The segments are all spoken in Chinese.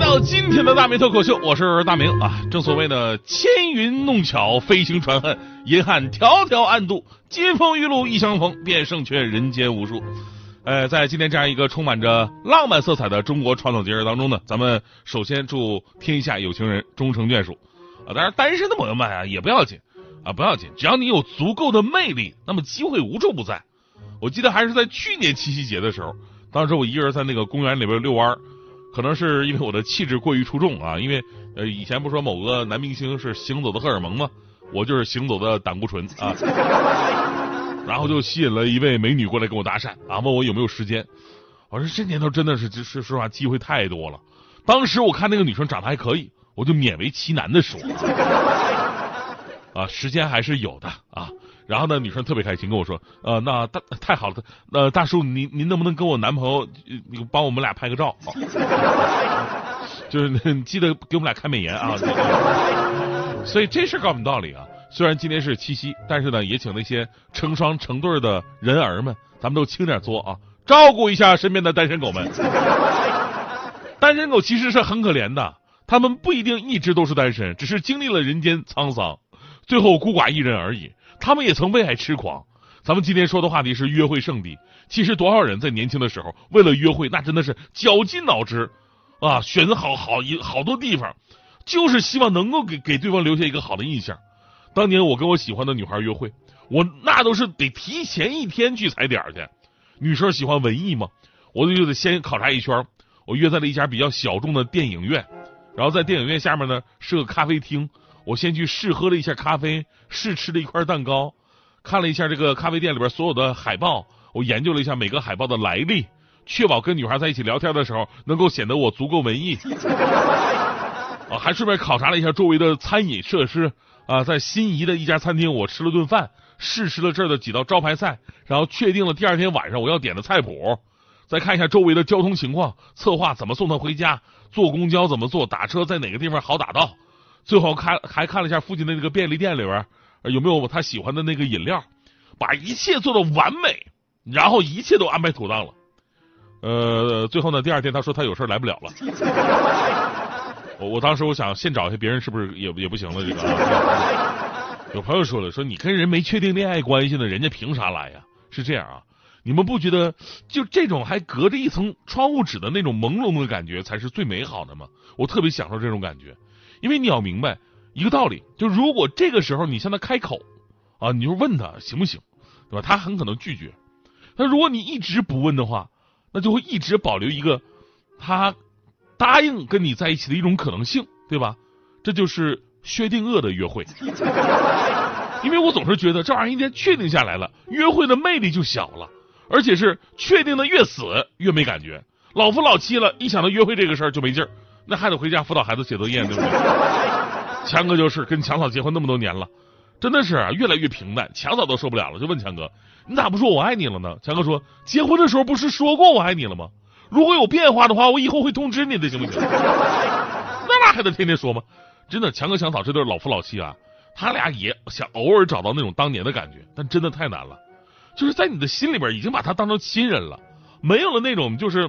到今天的大明脱口秀，我是大明啊。正所谓呢，千云弄巧，飞行传恨，银汉迢迢暗度，金风玉露一相逢，便胜却人间无数。呃，在今天这样一个充满着浪漫色彩的中国传统节日当中呢，咱们首先祝天下有情人终成眷属啊。当然，单身的朋友们啊也不要紧啊，不要紧，只要你有足够的魅力，那么机会无处不在。我记得还是在去年七夕节的时候，当时我一个人在那个公园里边遛弯儿。可能是因为我的气质过于出众啊，因为呃以前不说某个男明星是行走的荷尔蒙吗？我就是行走的胆固醇啊，然后就吸引了一位美女过来跟我搭讪啊，问我有没有时间。我说这年头真的是，说实话机会太多了。当时我看那个女生长得还可以，我就勉为其难的说 啊，时间还是有的啊。然后呢，女生特别开心跟我说，呃，那大太好了，呃，大叔您您能不能跟我男朋友，你帮我们俩拍个照？就是记得给我们俩开美颜啊。所以这事告诉我们道理啊，虽然今天是七夕，但是呢，也请那些成双成对的人儿们，咱们都轻点作啊，照顾一下身边的单身狗们。单身狗其实是很可怜的，他们不一定一直都是单身，只是经历了人间沧桑，最后孤寡一人而已。他们也曾为爱痴狂。咱们今天说的话题是约会圣地。其实多少人在年轻的时候为了约会，那真的是绞尽脑汁啊，选择好好一好多地方，就是希望能够给给对方留下一个好的印象。当年我跟我喜欢的女孩约会，我那都是得提前一天去踩点去。女生喜欢文艺嘛，我就得先考察一圈。我约在了一家比较小众的电影院，然后在电影院下面呢是个咖啡厅。我先去试喝了一下咖啡，试吃了一块蛋糕，看了一下这个咖啡店里边所有的海报，我研究了一下每个海报的来历，确保跟女孩在一起聊天的时候能够显得我足够文艺。啊，还顺便考察了一下周围的餐饮设施。啊，在心仪的一家餐厅，我吃了顿饭，试吃了这儿的几道招牌菜，然后确定了第二天晚上我要点的菜谱。再看一下周围的交通情况，策划怎么送她回家，坐公交怎么坐，打车在哪个地方好打到。最后看还看了一下附近的那个便利店里边有没有他喜欢的那个饮料，把一切做到完美，然后一切都安排妥当了。呃，最后呢，第二天他说他有事来不了了。我我当时我想现找一下别人是不是也也不行了这个。有朋友说了，说你跟人没确定恋爱关系呢，人家凭啥来呀？是这样啊？你们不觉得就这种还隔着一层窗户纸的那种朦胧的感觉才是最美好的吗？我特别享受这种感觉。因为你要明白一个道理，就如果这个时候你向他开口，啊，你就问他行不行，对吧？他很可能拒绝。那如果你一直不问的话，那就会一直保留一个他答应跟你在一起的一种可能性，对吧？这就是薛定谔的约会。因为我总是觉得这玩意儿一旦确定下来了，约会的魅力就小了，而且是确定的越死越没感觉。老夫老妻了，一想到约会这个事儿就没劲儿。那还得回家辅导孩子写作业，对不对？强哥就是跟强嫂结婚那么多年了，真的是越来越平淡。强嫂都受不了了，就问强哥：“你咋不说我爱你了呢？”强哥说：“结婚的时候不是说过我爱你了吗？如果有变化的话，我以后会通知你的，行不行？”那哪还得天天说吗？真的，强哥强嫂这对老夫老妻啊，他俩也想偶尔找到那种当年的感觉，但真的太难了。就是在你的心里边已经把他当成亲人了，没有了那种就是。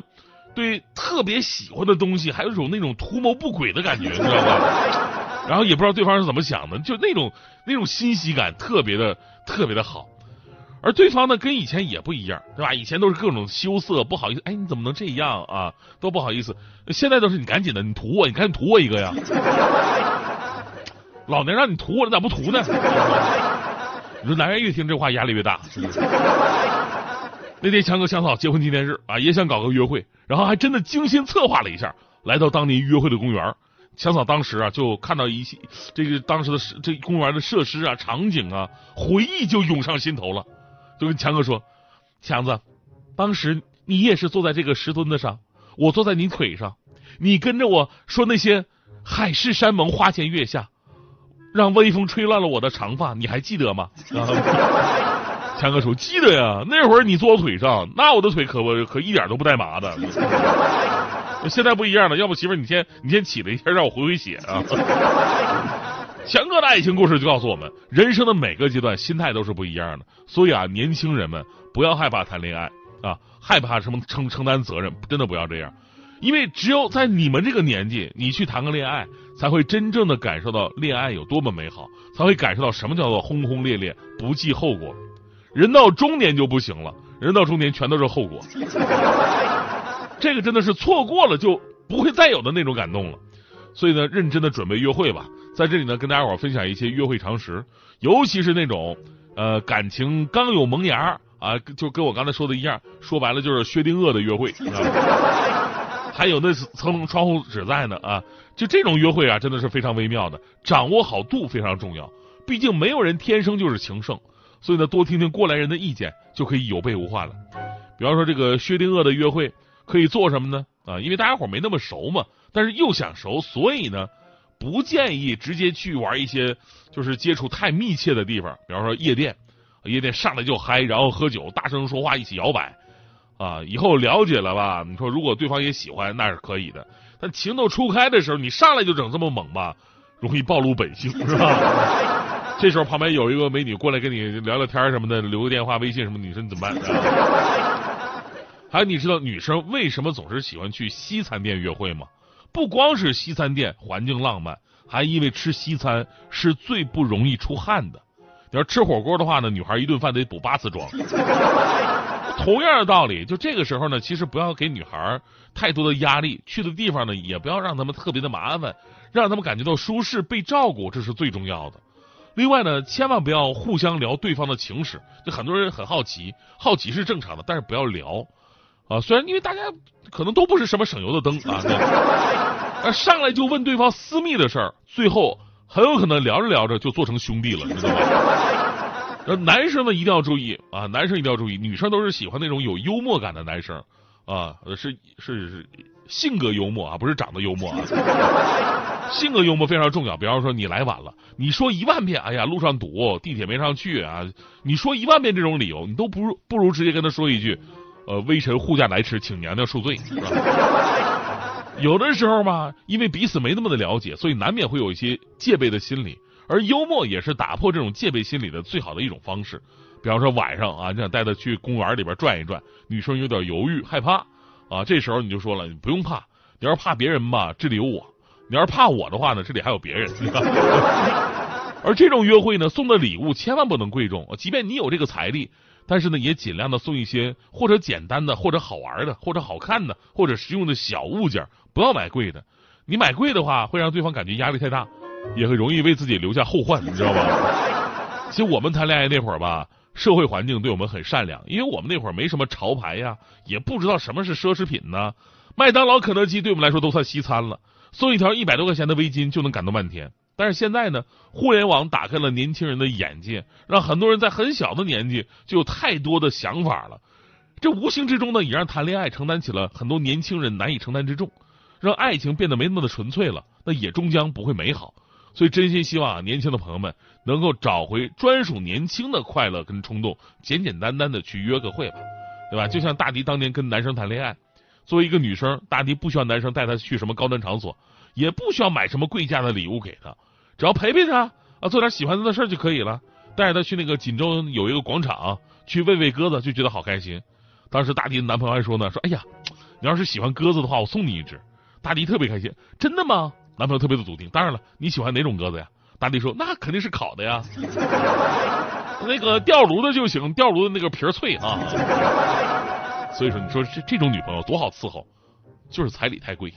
对特别喜欢的东西，还有一种那种图谋不轨的感觉，你知道吧？然后也不知道对方是怎么想的，就那种那种欣喜感特别的特别的好。而对方呢，跟以前也不一样，对吧？以前都是各种羞涩，不好意思，哎，你怎么能这样啊？都不好意思。现在都是你赶紧的，你图我，你赶紧图我一个呀！老娘让你图我，你咋不图呢？你说男人越听这话压力越大。那天强哥强嫂结婚纪念日啊，也想搞个约会，然后还真的精心策划了一下，来到当年约会的公园。强嫂当时啊，就看到一些这个当时的这公园的设施啊、场景啊，回忆就涌上心头了，就跟强哥说：“强子，当时你也是坐在这个石墩子上，我坐在你腿上，你跟着我说那些海誓山盟、花前月下，让微风吹乱了我的长发，你还记得吗？” 强哥说：“记得呀，那会儿你坐我腿上，那我的腿可不可一点都不带麻的。现在不一样了，要不媳妇你先你先起来一下，让我回回血啊。”强哥的爱情故事就告诉我们，人生的每个阶段心态都是不一样的，所以啊，年轻人们不要害怕谈恋爱啊，害怕什么承承担责任，真的不要这样，因为只有在你们这个年纪，你去谈个恋爱，才会真正的感受到恋爱有多么美好，才会感受到什么叫做轰轰烈烈不计后果。人到中年就不行了，人到中年全都是后果，这个真的是错过了就不会再有的那种感动了。所以呢，认真的准备约会吧。在这里呢，跟大家伙分享一些约会常识，尤其是那种呃感情刚有萌芽啊，就跟我刚才说的一样，说白了就是薛定谔的约会，还有那层窗户纸在呢啊，就这种约会啊，真的是非常微妙的，掌握好度非常重要。毕竟没有人天生就是情圣，所以呢，多听听过来人的意见，就可以有备无患了。比方说这个薛定谔的约会可以做什么呢？啊，因为大家伙没那么熟嘛，但是又想熟，所以呢。不建议直接去玩一些就是接触太密切的地方，比方说夜店，夜店上来就嗨，然后喝酒，大声说话，一起摇摆，啊，以后了解了吧？你说如果对方也喜欢，那是可以的。但情窦初开的时候，你上来就整这么猛吧，容易暴露本性，是吧？这时候旁边有一个美女过来跟你聊聊天什么的，留个电话、微信什么，你说你怎么办？还有，你知道女生为什么总是喜欢去西餐店约会吗？不光是西餐店环境浪漫，还因为吃西餐是最不容易出汗的。你要吃火锅的话呢，女孩一顿饭得补八次妆。同样的道理，就这个时候呢，其实不要给女孩太多的压力，去的地方呢也不要让他们特别的麻烦，让他们感觉到舒适、被照顾，这是最重要的。另外呢，千万不要互相聊对方的情史，就很多人很好奇，好奇是正常的，但是不要聊。啊，虽然因为大家可能都不是什么省油的灯啊，那 上来就问对方私密的事儿，最后很有可能聊着聊着就做成兄弟了，你知道吗？男生呢一定要注意啊，男生一定要注意，女生都是喜欢那种有幽默感的男生啊，是是是性格幽默啊，不是长得幽默啊，性格幽默非常重要。比方说你来晚了，你说一万遍，哎呀路上堵，地铁没上去啊，你说一万遍这种理由，你都不如不如直接跟他说一句。呃，微臣护驾来迟，请娘娘恕罪。有的时候嘛，因为彼此没那么的了解，所以难免会有一些戒备的心理。而幽默也是打破这种戒备心理的最好的一种方式。比方说晚上啊，你想带她去公园里边转一转，女生有点犹豫害怕啊，这时候你就说了，你不用怕，你要是怕别人吧，这里有我；你要是怕我的话呢，这里还有别人。而这种约会呢，送的礼物千万不能贵重，即便你有这个财力。但是呢，也尽量的送一些或者简单的，或者好玩的，或者好看的，或者实用的小物件，不要买贵的。你买贵的话，会让对方感觉压力太大，也很容易为自己留下后患，你知道吗？其实我们谈恋爱那会儿吧，社会环境对我们很善良，因为我们那会儿没什么潮牌呀，也不知道什么是奢侈品呢。麦当劳、肯德基对我们来说都算西餐了，送一条一百多块钱的围巾就能感动半天。但是现在呢，互联网打开了年轻人的眼界，让很多人在很小的年纪就有太多的想法了。这无形之中呢，也让谈恋爱承担起了很多年轻人难以承担之重，让爱情变得没那么的纯粹了，那也终将不会美好。所以，真心希望啊年轻的朋友们能够找回专属年轻的快乐跟冲动，简简单单的去约个会吧，对吧？就像大迪当年跟男生谈恋爱，作为一个女生，大迪不需要男生带她去什么高端场所。也不需要买什么贵价的礼物给她，只要陪陪她啊，做点喜欢她的事就可以了。带着她去那个锦州有一个广场去喂喂鸽子，就觉得好开心。当时大迪的男朋友还说呢，说哎呀，你要是喜欢鸽子的话，我送你一只。大迪特别开心，真的吗？男朋友特别的笃定。当然了，你喜欢哪种鸽子呀？大弟说那肯定是烤的呀，那个吊炉的就行，吊炉的那个皮儿脆啊。所以说，你说这这种女朋友多好伺候，就是彩礼太贵。